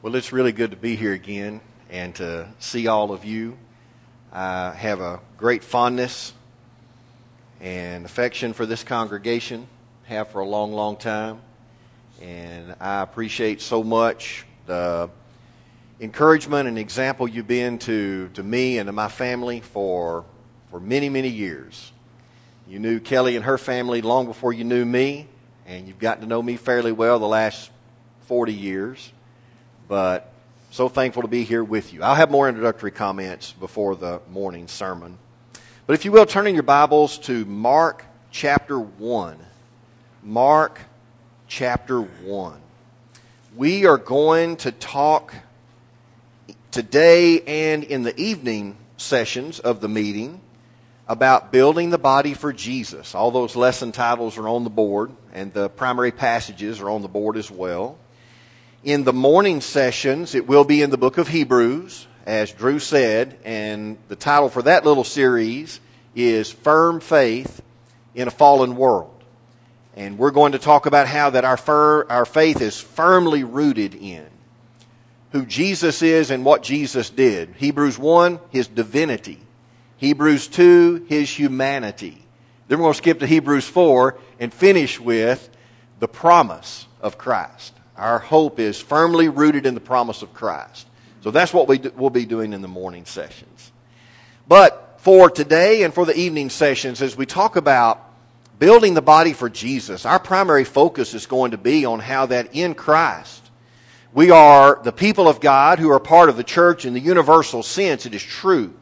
Well, it's really good to be here again and to see all of you. I have a great fondness and affection for this congregation, have for a long, long time. And I appreciate so much the encouragement and example you've been to, to me and to my family for, for many, many years. You knew Kelly and her family long before you knew me, and you've gotten to know me fairly well the last 40 years but so thankful to be here with you. I'll have more introductory comments before the morning sermon. But if you will, turn in your Bibles to Mark chapter 1. Mark chapter 1. We are going to talk today and in the evening sessions of the meeting about building the body for Jesus. All those lesson titles are on the board, and the primary passages are on the board as well. In the morning sessions, it will be in the book of Hebrews, as Drew said, and the title for that little series is Firm Faith in a Fallen World. And we're going to talk about how that our, fir- our faith is firmly rooted in who Jesus is and what Jesus did. Hebrews 1, his divinity. Hebrews 2, his humanity. Then we're going to skip to Hebrews 4 and finish with the promise of Christ. Our hope is firmly rooted in the promise of Christ. So that's what we do, we'll be doing in the morning sessions. But for today and for the evening sessions, as we talk about building the body for Jesus, our primary focus is going to be on how that in Christ, we are the people of God who are part of the church in the universal sense. It is true.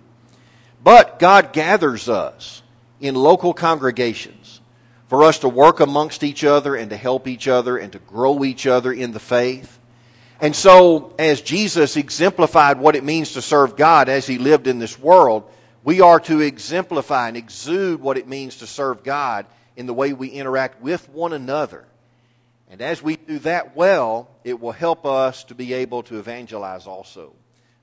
But God gathers us in local congregations for us to work amongst each other and to help each other and to grow each other in the faith. And so, as Jesus exemplified what it means to serve God as he lived in this world, we are to exemplify and exude what it means to serve God in the way we interact with one another. And as we do that well, it will help us to be able to evangelize also.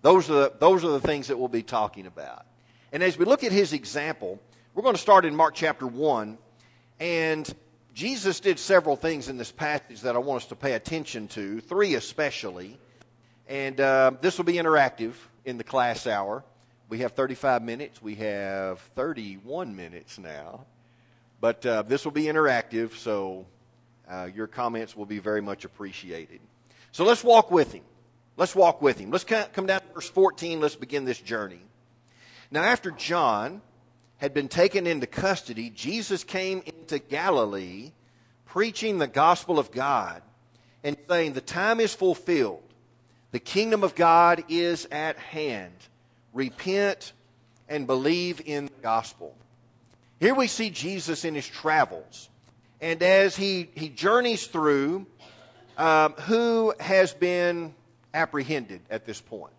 Those are the, those are the things that we'll be talking about. And as we look at his example, we're going to start in Mark chapter 1 and Jesus did several things in this passage that I want us to pay attention to, three especially. And uh, this will be interactive in the class hour. We have 35 minutes. We have 31 minutes now. But uh, this will be interactive, so uh, your comments will be very much appreciated. So let's walk with him. Let's walk with him. Let's come down to verse 14. Let's begin this journey. Now, after John had been taken into custody, Jesus came into Galilee preaching the gospel of God and saying, The time is fulfilled. The kingdom of God is at hand. Repent and believe in the gospel. Here we see Jesus in his travels. And as he, he journeys through, um, who has been apprehended at this point?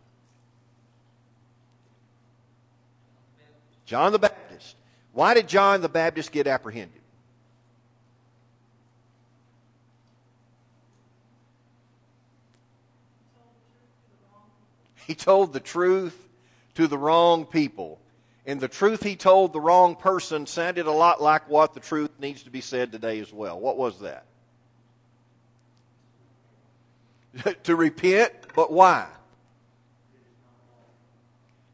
John the Baptist. Why did John the Baptist get apprehended? He told the truth to the wrong people. And the truth he told the wrong person sounded a lot like what the truth needs to be said today as well. What was that? to repent, but why?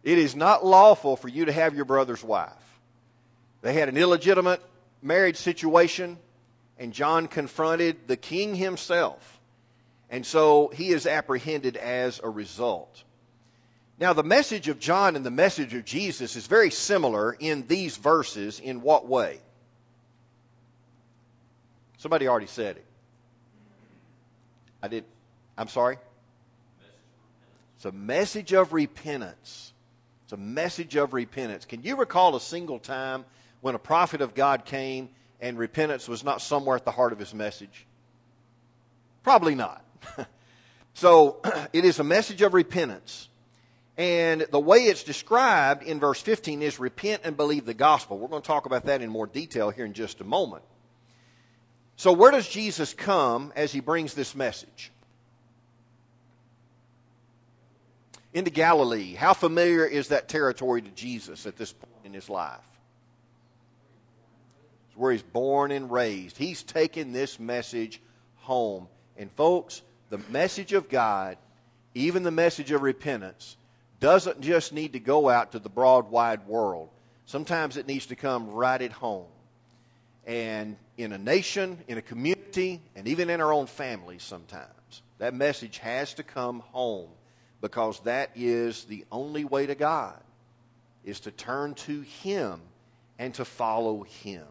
It is not lawful for you to have your brother's wife. They had an illegitimate marriage situation, and John confronted the king himself. And so he is apprehended as a result. Now, the message of John and the message of Jesus is very similar in these verses. In what way? Somebody already said it. I did. I'm sorry? It's a message of repentance. It's a message of repentance. Can you recall a single time when a prophet of God came and repentance was not somewhere at the heart of his message? Probably not. so it is a message of repentance. And the way it's described in verse 15 is repent and believe the gospel. We're going to talk about that in more detail here in just a moment. So, where does Jesus come as he brings this message? into Galilee. How familiar is that territory to Jesus at this point in his life? Where he's born and raised. He's taken this message home. And, folks, the message of God even the message of repentance, doesn't just need to go out to the broad, wide world. Sometimes it needs to come right at home. And in a nation, in a community, and even in our own families sometimes. That message has to come home because that is the only way to God is to turn to him and to follow him.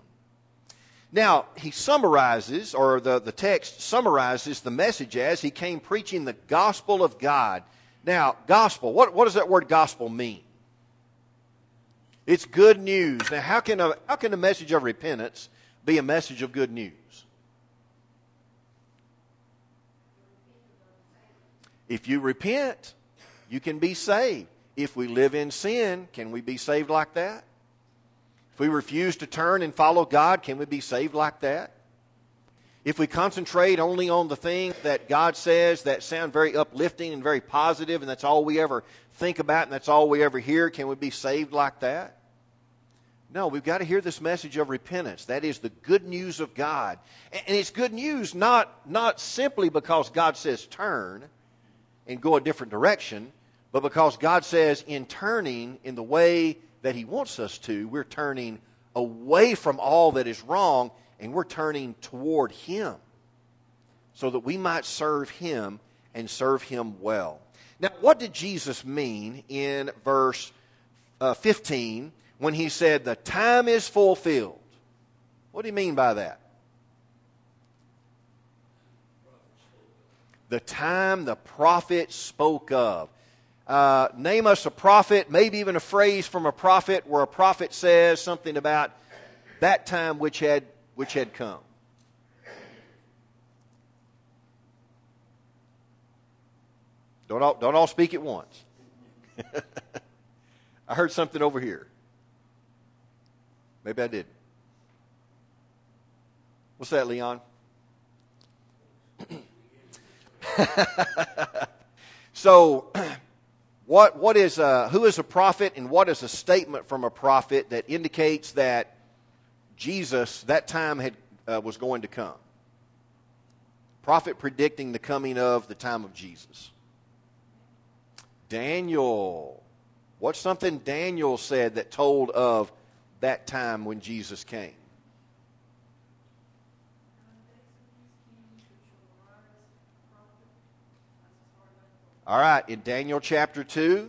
Now, he summarizes, or the, the text summarizes the message as he came preaching the gospel of God. Now, gospel, what, what does that word gospel mean? It's good news. Now, how can, a, how can a message of repentance be a message of good news? If you repent, you can be saved. If we live in sin, can we be saved like that? If we refuse to turn and follow God, can we be saved like that? If we concentrate only on the things that God says that sound very uplifting and very positive, and that's all we ever think about and that's all we ever hear, can we be saved like that? No, we've got to hear this message of repentance. That is the good news of God. And it's good news not, not simply because God says turn and go a different direction, but because God says in turning in the way that He wants us to, we're turning away from all that is wrong and we're turning toward Him so that we might serve Him and serve Him well. Now, what did Jesus mean in verse uh, 15 when He said, The time is fulfilled? What do you mean by that? The time the prophet spoke of. Uh, name us a prophet, maybe even a phrase from a prophet where a prophet says something about that time which had, which had come. Don't all, don't all speak at once. I heard something over here. Maybe I didn't. What's that, Leon? so what, what is a, who is a prophet and what is a statement from a prophet that indicates that Jesus, that time had, uh, was going to come? Prophet predicting the coming of the time of Jesus. Daniel. What's something Daniel said that told of that time when Jesus came? All right, in Daniel chapter 2,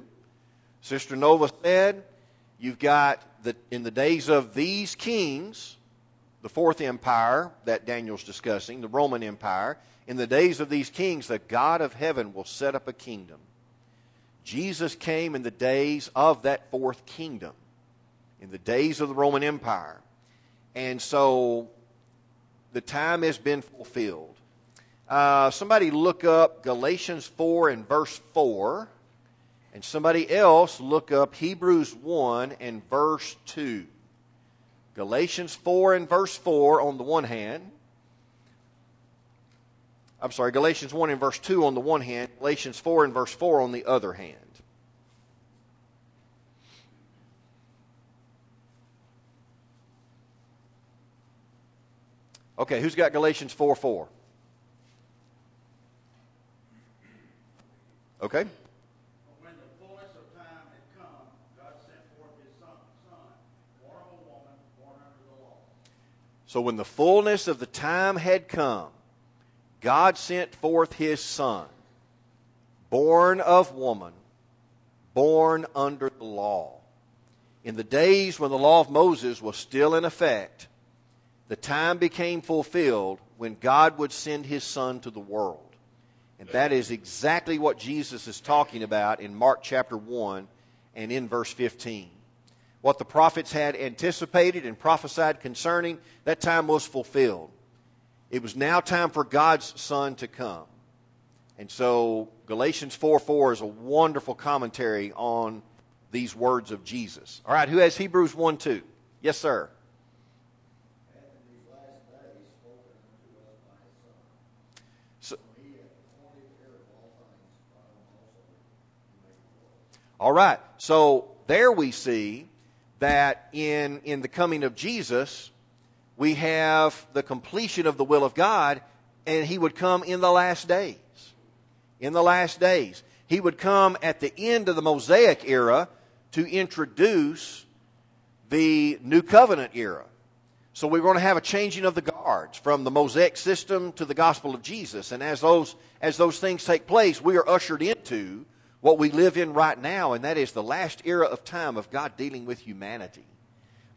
Sister Nova said, you've got the, in the days of these kings, the fourth empire that Daniel's discussing, the Roman Empire, in the days of these kings, the God of heaven will set up a kingdom. Jesus came in the days of that fourth kingdom, in the days of the Roman Empire. And so the time has been fulfilled. Uh, somebody look up Galatians 4 and verse 4. And somebody else look up Hebrews 1 and verse 2. Galatians 4 and verse 4 on the one hand. I'm sorry, Galatians 1 and verse 2 on the one hand, Galatians 4 and verse 4 on the other hand. Okay, who's got Galatians 4 4? Okay? When the fullness of time had come, God sent forth his son, son, born of a woman, born under the law. So when the fullness of the time had come, God sent forth his son, born of woman, born under the law. In the days when the law of Moses was still in effect, the time became fulfilled when God would send his son to the world. And that is exactly what Jesus is talking about in Mark chapter 1 and in verse 15. What the prophets had anticipated and prophesied concerning, that time was fulfilled. It was now time for God's Son to come. And so Galatians 4 4 is a wonderful commentary on these words of Jesus. All right, who has Hebrews 1 2? Yes, sir. All right. So there we see that in, in the coming of Jesus, we have the completion of the will of God, and he would come in the last days. In the last days. He would come at the end of the Mosaic era to introduce the New Covenant era. So we're going to have a changing of the guards from the Mosaic system to the gospel of Jesus. And as those, as those things take place, we are ushered into what we live in right now, and that is the last era of time of God dealing with humanity.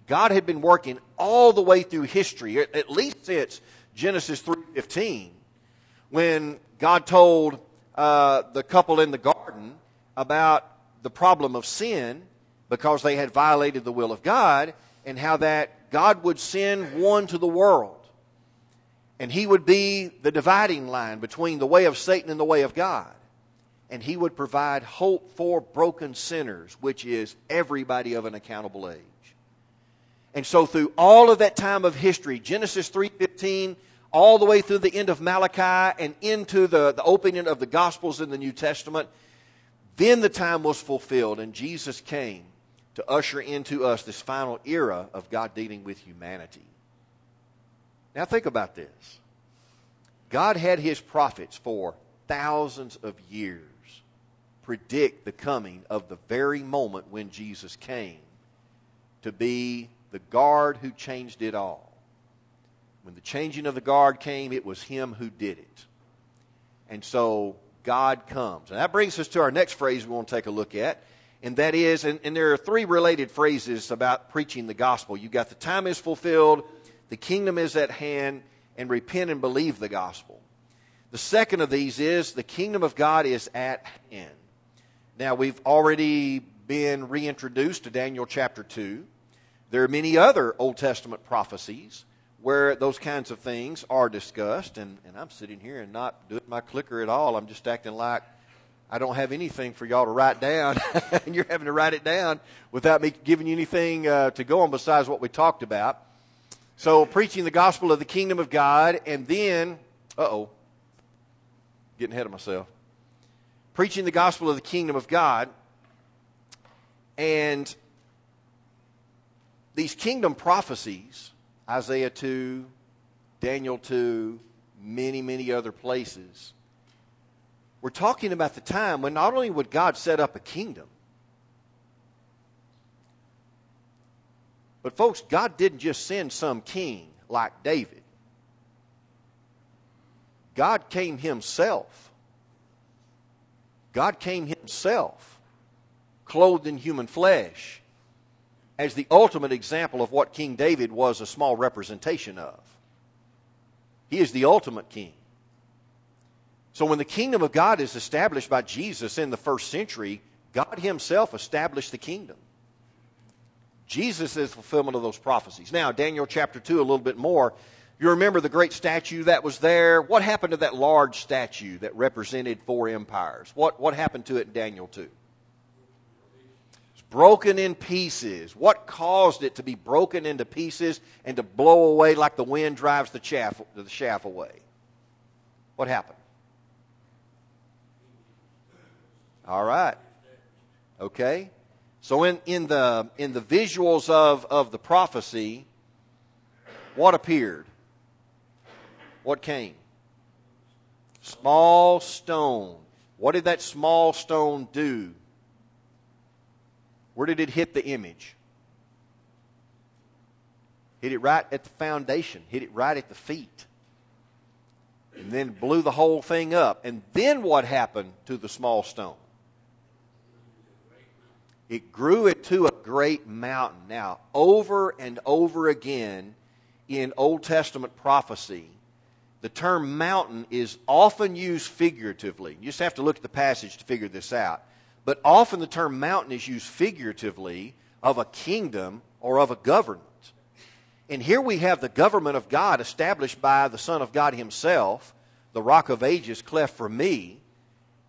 God had been working all the way through history, at least since Genesis 3.15, when God told uh, the couple in the garden about the problem of sin because they had violated the will of God and how that God would send one to the world. And he would be the dividing line between the way of Satan and the way of God. And he would provide hope for broken sinners, which is everybody of an accountable age. And so through all of that time of history, Genesis 3:15 all the way through the end of Malachi and into the, the opening of the Gospels in the New Testament, then the time was fulfilled and Jesus came to usher into us this final era of God dealing with humanity. Now, think about this God had his prophets for thousands of years predict the coming of the very moment when Jesus came to be the guard who changed it all. When the changing of the guard came, it was him who did it. And so God comes. And that brings us to our next phrase we want to take a look at and that is, and, and there are three related phrases about preaching the gospel. You've got the time is fulfilled, the kingdom is at hand, and repent and believe the gospel. The second of these is the kingdom of God is at hand. Now, we've already been reintroduced to Daniel chapter 2. There are many other Old Testament prophecies where those kinds of things are discussed, and, and I'm sitting here and not doing my clicker at all. I'm just acting like I don't have anything for y'all to write down, and you're having to write it down without me giving you anything uh, to go on besides what we talked about. So, preaching the gospel of the kingdom of God, and then, uh oh, getting ahead of myself. Preaching the gospel of the kingdom of God, and these kingdom prophecies, Isaiah 2, Daniel 2, many, many other places we're talking about the time when not only would God set up a kingdom, but folks, God didn't just send some king like David. God came himself. God came himself, clothed in human flesh, as the ultimate example of what King David was a small representation of. He is the ultimate king. So when the kingdom of God is established by Jesus in the first century, God Himself established the kingdom. Jesus is fulfillment of those prophecies. Now, Daniel chapter 2, a little bit more. You remember the great statue that was there? What happened to that large statue that represented four empires? What, what happened to it in Daniel 2? It's broken in pieces. What caused it to be broken into pieces and to blow away like the wind drives the chaff, the chaff away? What happened? All right. Okay. So in, in the in the visuals of, of the prophecy, what appeared? What came? Small stone. What did that small stone do? Where did it hit the image? Hit it right at the foundation, hit it right at the feet. And then blew the whole thing up. And then what happened to the small stone? It grew into a great mountain. Now, over and over again in Old Testament prophecy, the term mountain is often used figuratively. You just have to look at the passage to figure this out. But often the term mountain is used figuratively of a kingdom or of a government. And here we have the government of God established by the Son of God Himself, the rock of ages cleft for me,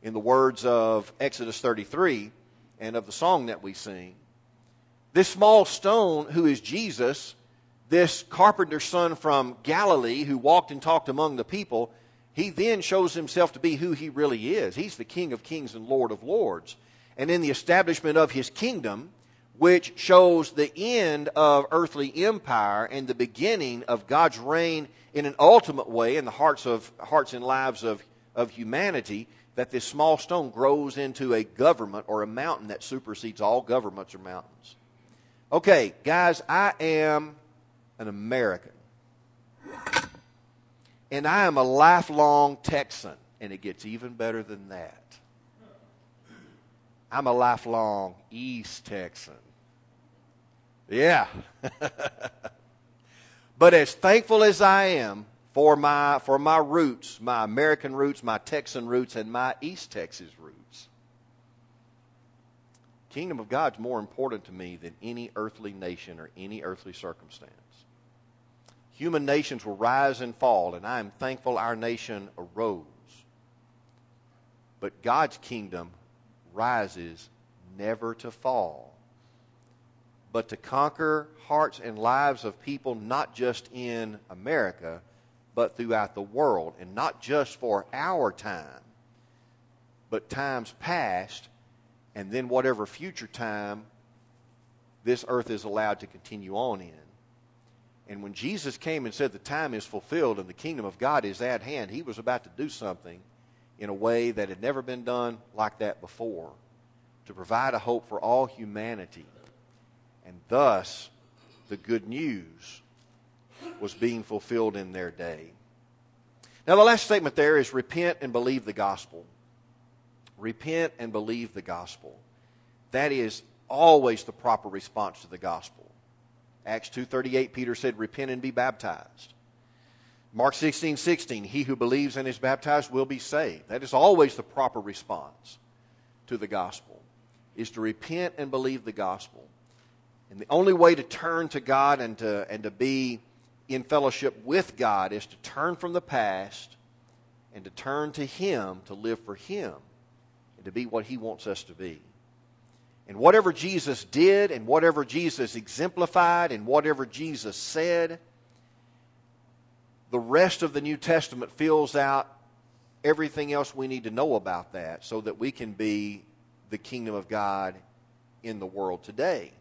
in the words of Exodus 33 and of the song that we sing. This small stone, who is Jesus, this carpenter's son from Galilee who walked and talked among the people, he then shows himself to be who he really is. He's the King of kings and Lord of lords. And in the establishment of his kingdom, which shows the end of earthly empire and the beginning of God's reign in an ultimate way in the hearts of hearts and lives of, of humanity, that this small stone grows into a government or a mountain that supersedes all governments or mountains. Okay, guys, I am an American. And I am a lifelong Texan, and it gets even better than that. I'm a lifelong East Texan. Yeah. but as thankful as I am for my, for my roots, my American roots, my Texan roots, and my East Texas roots, kingdom of God's more important to me than any earthly nation or any earthly circumstance. Human nations will rise and fall, and I am thankful our nation arose. But God's kingdom rises never to fall but to conquer hearts and lives of people not just in America, but throughout the world, and not just for our time, but times past, and then whatever future time this earth is allowed to continue on in. And when Jesus came and said the time is fulfilled and the kingdom of God is at hand, he was about to do something in a way that had never been done like that before to provide a hope for all humanity and thus, the good news was being fulfilled in their day. Now, the last statement there is repent and believe the gospel. Repent and believe the gospel. That is always the proper response to the gospel. Acts 2.38, Peter said, repent and be baptized. Mark 16, 16, he who believes and is baptized will be saved. That is always the proper response to the gospel, is to repent and believe the gospel. And the only way to turn to God and to, and to be in fellowship with God is to turn from the past and to turn to Him to live for Him and to be what He wants us to be. And whatever Jesus did and whatever Jesus exemplified and whatever Jesus said, the rest of the New Testament fills out everything else we need to know about that so that we can be the kingdom of God in the world today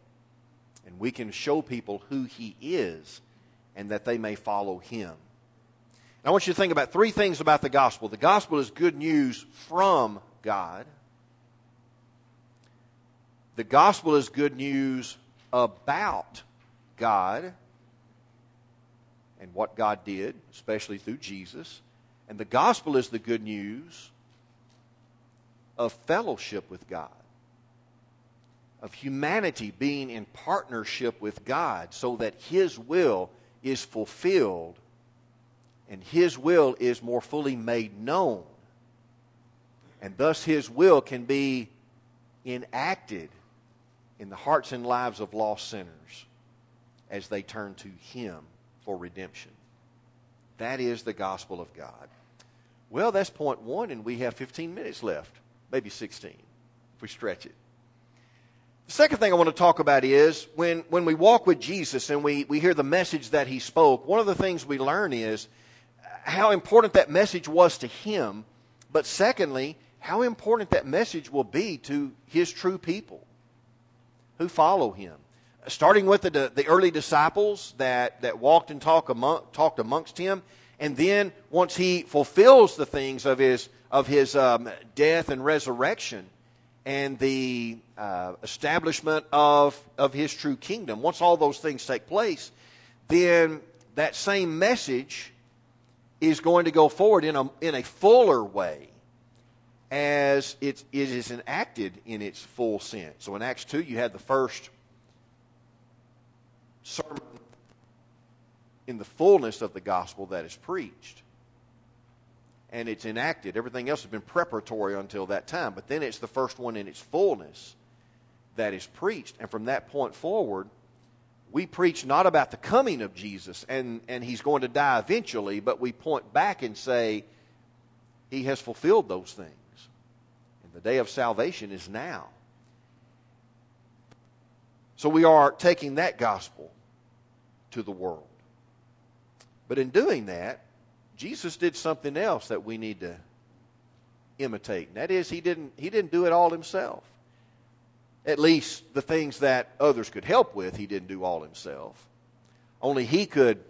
and we can show people who He is and that they may follow Him. And I want you to think about three things about the gospel. The gospel is good news from God. The gospel is good news about God and what God did, especially through Jesus. And the gospel is the good news of fellowship with God of humanity being in partnership with God so that His will is fulfilled and His will is more fully made known. And thus His will can be enacted in the hearts and lives of lost sinners as they turn to Him for redemption. That is the gospel of God. Well, that's point one, and we have 15 minutes left, maybe 16 if we stretch it. The second thing I want to talk about is when, when we walk with Jesus and we, we hear the message that he spoke, one of the things we learn is how important that message was to him, but secondly, how important that message will be to his true people who follow him. Starting with the, the early disciples that, that walked and talk among, talked amongst him, and then once he fulfills the things of his, of his um, death and resurrection, and the uh, establishment of, of his true kingdom, once all those things take place, then that same message is going to go forward in a, in a fuller way as it, it is enacted in its full sense. So in Acts 2, you had the first sermon in the fullness of the gospel that is preached and it's enacted. Everything else has been preparatory until that time. But then it's the first one in its fullness that is preached. And from that point forward, we preach not about the coming of Jesus and, and he's going to die eventually, but we point back and say he has fulfilled those things. The day of salvation is now. So we are taking that gospel to the world. But in doing that, Jesus did something else that we need to imitate. And that is he didn't he didn't do it all himself. At least the things that others could help with, he didn't do all himself. Only he could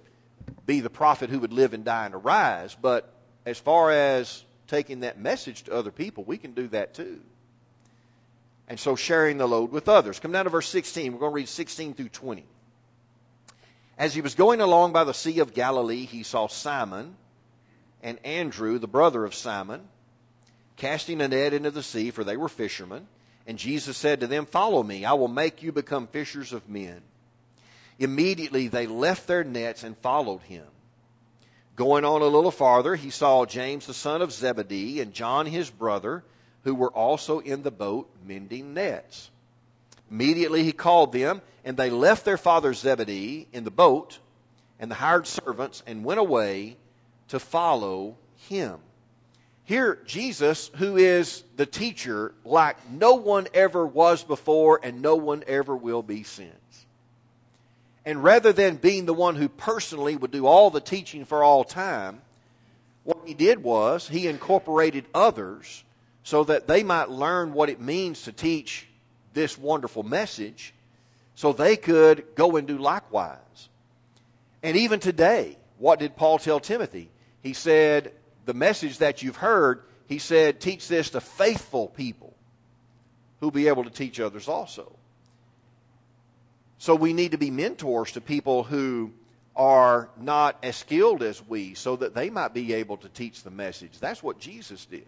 be the prophet who would live and die and arise, but as far as taking that message to other people, we can do that too. And so sharing the load with others. Come down to verse 16. We're going to read 16 through 20. As he was going along by the Sea of Galilee, he saw Simon and Andrew, the brother of Simon, casting a net into the sea, for they were fishermen. And Jesus said to them, Follow me, I will make you become fishers of men. Immediately they left their nets and followed him. Going on a little farther, he saw James the son of Zebedee and John his brother, who were also in the boat mending nets. Immediately he called them, and they left their father Zebedee in the boat and the hired servants and went away to follow him. Here, Jesus, who is the teacher, like no one ever was before and no one ever will be since. And rather than being the one who personally would do all the teaching for all time, what he did was he incorporated others so that they might learn what it means to teach this wonderful message so they could go and do likewise. And even today, what did Paul tell Timothy? He said, The message that you've heard, he said, teach this to faithful people who'll be able to teach others also. So we need to be mentors to people who are not as skilled as we so that they might be able to teach the message. That's what Jesus did.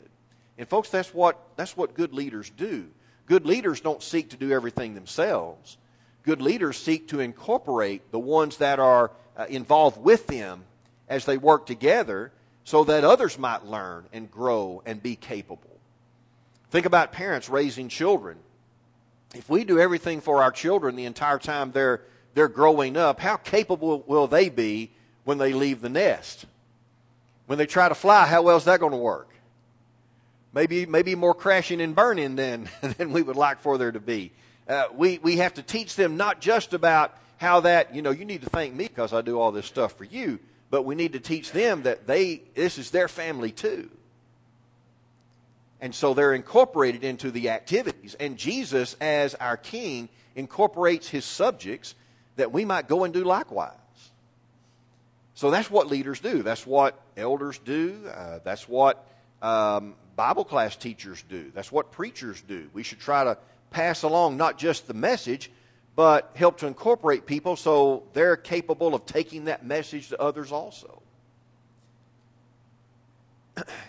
And folks, that's what, that's what good leaders do. Good leaders don't seek to do everything themselves. Good leaders seek to incorporate the ones that are uh, involved with them as they work together so that others might learn and grow and be capable. Think about parents raising children. If we do everything for our children the entire time they're, they're growing up, how capable will they be when they leave the nest? When they try to fly, how well is that going to work? maybe maybe more crashing and burning than than we would like for there to be. Uh, we we have to teach them not just about how that you know you need to thank me because I do all this stuff for you, but we need to teach them that they this is their family too. And so they're incorporated into the activities. And Jesus, as our King, incorporates his subjects that we might go and do likewise. So that's what leaders do. That's what elders do. Uh, that's what um, Bible class teachers do. That's what preachers do. We should try to pass along not just the message, but help to incorporate people so they're capable of taking that message to others also.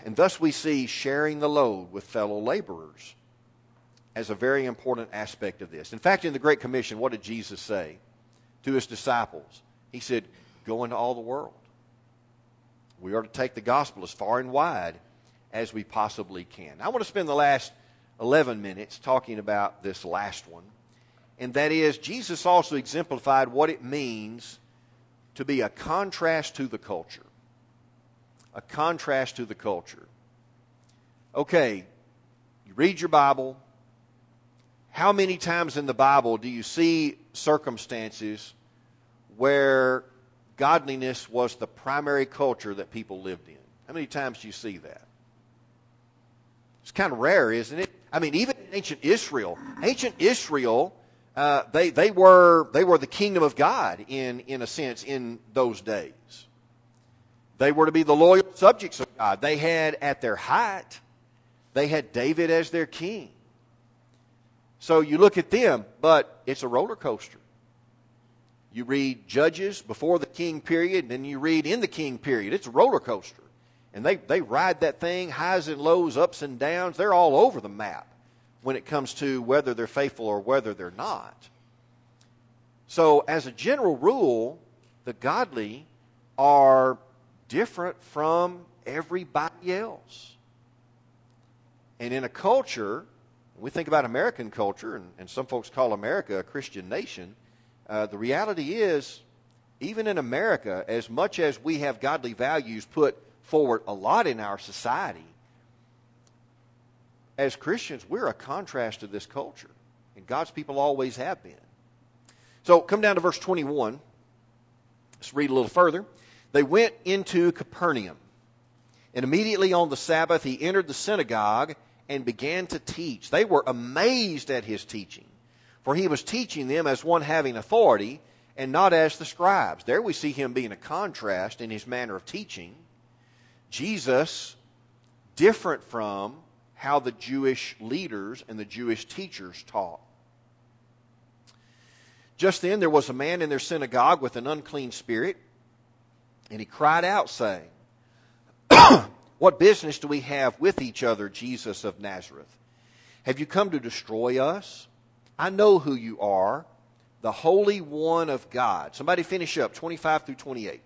And thus we see sharing the load with fellow laborers as a very important aspect of this. In fact, in the Great Commission, what did Jesus say to his disciples? He said, Go into all the world. We are to take the gospel as far and wide as we possibly can. I want to spend the last 11 minutes talking about this last one, and that is Jesus also exemplified what it means to be a contrast to the culture. A contrast to the culture. Okay, you read your Bible. How many times in the Bible do you see circumstances where godliness was the primary culture that people lived in? How many times do you see that? It's kind of rare, isn't it? I mean, even in ancient Israel, ancient Israel, uh, they, they, were, they were the kingdom of God in, in a sense in those days. They were to be the loyal subjects of God. They had at their height, they had David as their king. So you look at them, but it's a roller coaster. You read Judges before the king period, and then you read in the king period. It's a roller coaster. And they, they ride that thing, highs and lows, ups and downs. They're all over the map when it comes to whether they're faithful or whether they're not. So, as a general rule, the godly are different from everybody else. And in a culture, we think about American culture, and, and some folks call America a Christian nation. Uh, the reality is, even in America, as much as we have godly values put forward a lot in our society, as Christians, we're a contrast to this culture. And God's people always have been. So come down to verse 21. Let's read a little further. They went into Capernaum. And immediately on the Sabbath, he entered the synagogue and began to teach. They were amazed at his teaching, for he was teaching them as one having authority and not as the scribes. There we see him being a contrast in his manner of teaching Jesus different from how the Jewish leaders and the Jewish teachers taught. Just then there was a man in their synagogue with an unclean spirit, and he cried out, saying, What business do we have with each other, Jesus of Nazareth? Have you come to destroy us? I know who you are, the Holy One of God. Somebody finish up, 25 through 28.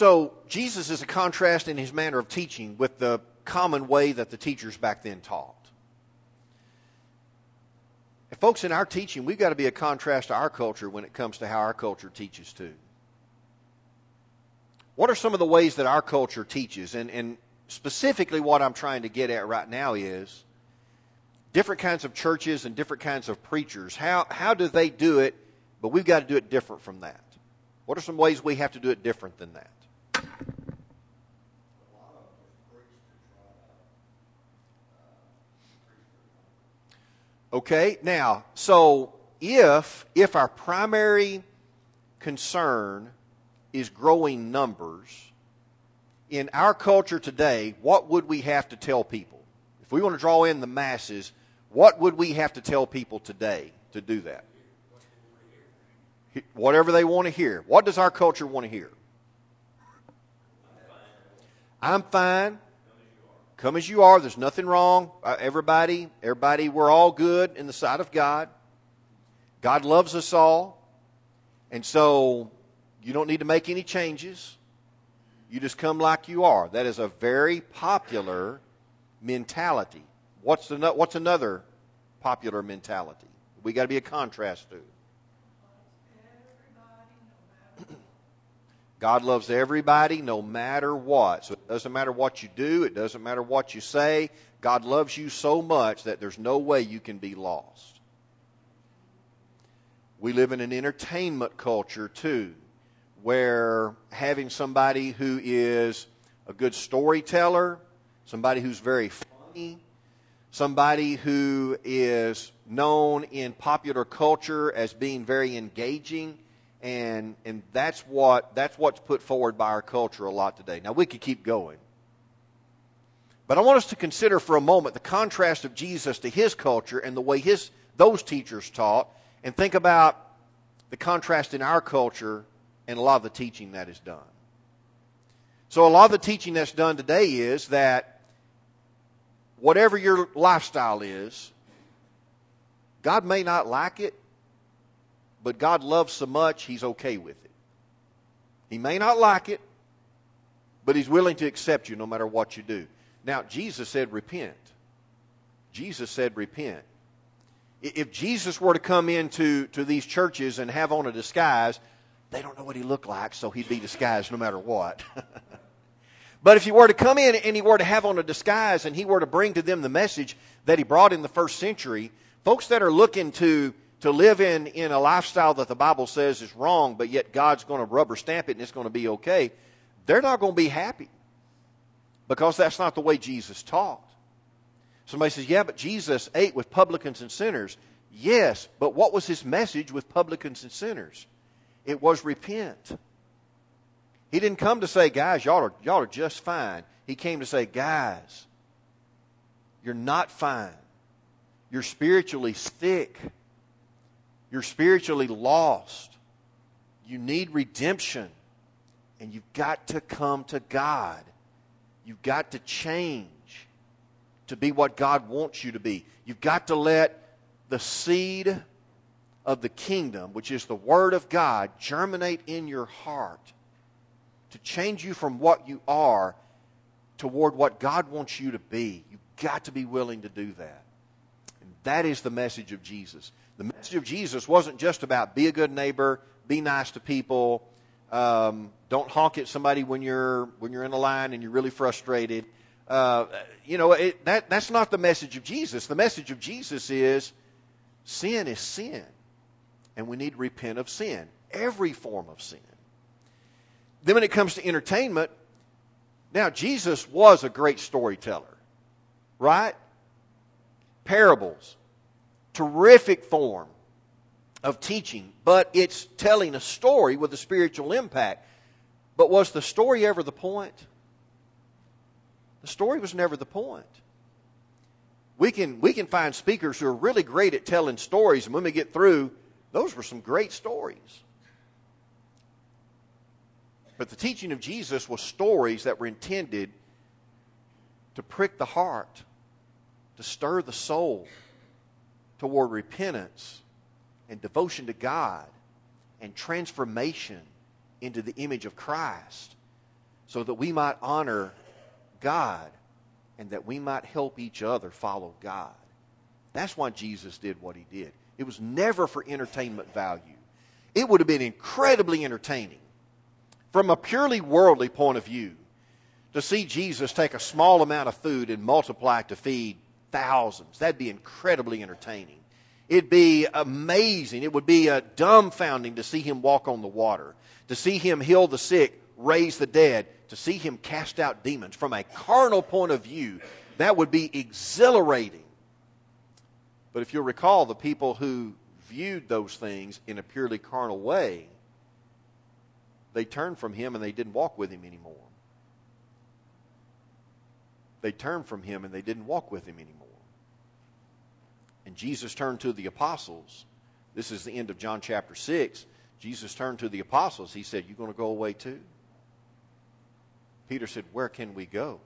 So Jesus is a contrast in his manner of teaching with the common way that the teachers back then taught. And folks, in our teaching, we've got to be a contrast to our culture when it comes to how our culture teaches too. What are some of the ways that our culture teaches? And, and specifically, what I'm trying to get at right now is different kinds of churches and different kinds of preachers. How, how do they do it? But we've got to do it different from that. What are some ways we have to do it different than that? Okay, now, so if if our primary concern is growing numbers in our culture today, what would we have to tell people? If we want to draw in the masses, what would we have to tell people today to do that? Whatever they want to hear. What does our culture want to hear? I'm fine. Come as you are. There's nothing wrong. Uh, everybody, everybody, we're all good in the sight of God. God loves us all. And so you don't need to make any changes. You just come like you are. That is a very popular mentality. What's, what's another popular mentality? We got to be a contrast to. God loves everybody no matter what. So it doesn't matter what you do, it doesn't matter what you say. God loves you so much that there's no way you can be lost. We live in an entertainment culture too, where having somebody who is a good storyteller, somebody who's very funny, somebody who is known in popular culture as being very engaging, and and that's what that's what's put forward by our culture a lot today. Now we could keep going. But I want us to consider for a moment the contrast of Jesus to his culture and the way his those teachers taught and think about the contrast in our culture and a lot of the teaching that is done. So a lot of the teaching that's done today is that whatever your lifestyle is, God may not like it, but God loves so much, He's okay with it. He may not like it, but He's willing to accept you no matter what you do. Now, Jesus said, repent. Jesus said, repent. If Jesus were to come into to these churches and have on a disguise, they don't know what he looked like, so he'd be disguised no matter what. but if he were to come in and he were to have on a disguise and he were to bring to them the message that he brought in the first century, folks that are looking to to live in, in a lifestyle that the Bible says is wrong, but yet God's going to rubber stamp it and it's going to be okay, they're not going to be happy because that's not the way Jesus taught. Somebody says, Yeah, but Jesus ate with publicans and sinners. Yes, but what was his message with publicans and sinners? It was repent. He didn't come to say, Guys, y'all are, y'all are just fine. He came to say, Guys, you're not fine. You're spiritually sick. You're spiritually lost. You need redemption. And you've got to come to God. You've got to change to be what God wants you to be. You've got to let the seed of the kingdom, which is the Word of God, germinate in your heart to change you from what you are toward what God wants you to be. You've got to be willing to do that. That is the message of Jesus. The message of Jesus wasn't just about be a good neighbor, be nice to people, um, don't honk at somebody when you're when you're in a line and you're really frustrated. Uh, you know it, that that's not the message of Jesus. The message of Jesus is sin is sin, and we need to repent of sin, every form of sin. Then, when it comes to entertainment, now Jesus was a great storyteller, right? Parables, terrific form of teaching, but it's telling a story with a spiritual impact. But was the story ever the point? The story was never the point. We can, we can find speakers who are really great at telling stories, and when we get through, those were some great stories. But the teaching of Jesus was stories that were intended to prick the heart, to stir the soul toward repentance and devotion to God and transformation into the image of Christ so that we might honor God and that we might help each other follow God. That's why Jesus did what he did. It was never for entertainment value. It would have been incredibly entertaining from a purely worldly point of view to see Jesus take a small amount of food and multiply to feed thousands. That'd be incredibly entertaining. It'd be amazing. It would be uh, dumbfounding to see him walk on the water, to see him heal the sick, raise the dead, to see him cast out demons. From a carnal point of view, that would be exhilarating. But if you'll recall, the people who viewed those things in a purely carnal way, they turned from him and they didn't walk with him anymore. They turned from him and they didn't walk with him anymore. And Jesus turned to the apostles. This is the end of John chapter 6. Jesus turned to the apostles. He said, "You're going to go away too? Peter said, Where can we go?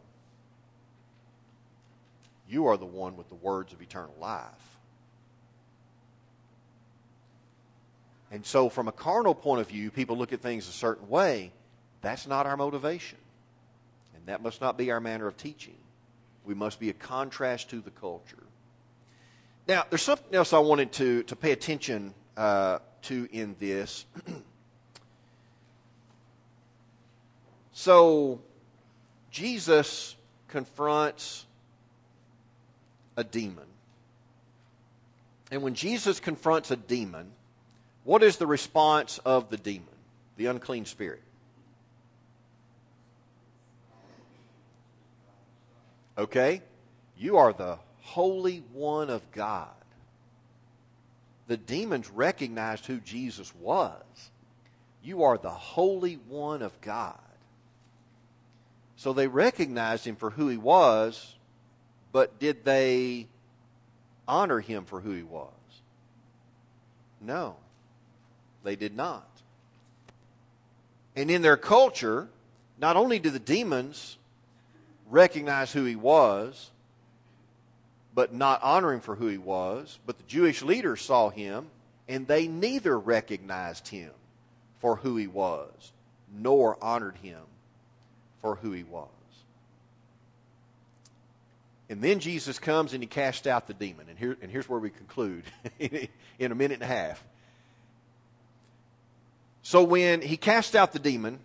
You are the one with the words of eternal life. And so, from a carnal point of view, people look at things a certain way. That's not our motivation. And that must not be our manner of teaching. We must be a contrast to the culture. Now, there's something else I wanted to, to pay attention uh, to in this. so, Jesus confronts a demon. And when Jesus confronts a demon, what is the response of the demon, the unclean spirit? Okay? You are the Holy One of God. The demons recognized who Jesus was. You are the Holy One of God. So they recognized him for who he was, but did they honor him for who he was? No, they did not. And in their culture, not only did the demons recognize who he was, but not honor him for who he was, but the Jewish leaders saw him, and they neither recognized him for who he was, nor honored him for who he was. And then Jesus comes and he casts out the demon. And, here, and here's where we conclude in a minute and a half. So when he cast out the demon,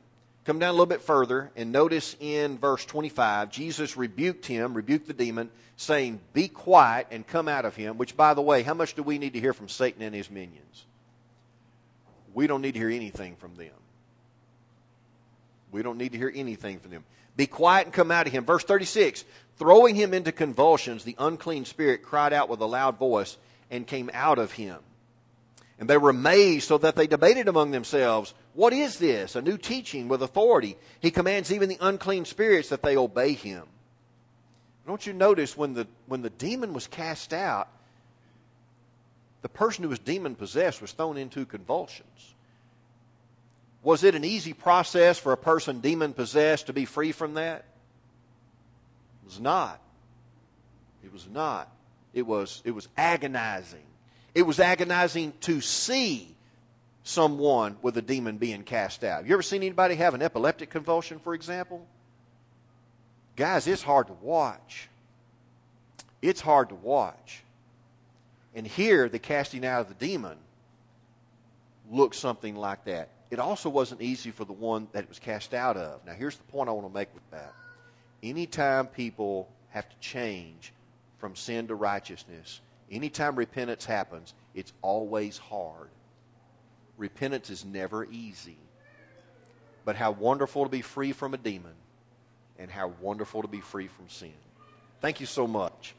come down a little bit further and notice in verse 25, Jesus rebuked him, rebuked the demon, saying, Be quiet and come out of him. Which, by the way, how much do we need to hear from Satan and his minions? We don't need to hear anything from them. We don't need to hear anything from them. Be quiet and come out of him. Verse 36 Throwing him into convulsions, the unclean spirit cried out with a loud voice and came out of him. And they were amazed so that they debated among themselves, What is this? A new teaching with authority. He commands even the unclean spirits that they obey him. Don't you notice when the, when the demon was cast out, the person who was demon possessed was thrown into convulsions? Was it an easy process for a person demon possessed to be free from that? It was not. It was not. It was, it was agonizing. It was agonizing to see someone with a demon being cast out. You ever seen anybody have an epileptic convulsion, for example? Guys, it's hard to watch. It's hard to watch. And here, the casting out of the demon looks something like that it also wasn't easy for the one that it was cast out of. Now, here's the point I want to make with that. Anytime people have to change from sin to righteousness, anytime repentance happens, it's always hard. Repentance is never easy. But how wonderful to be free from a demon and how wonderful to be free from sin. Thank you so much.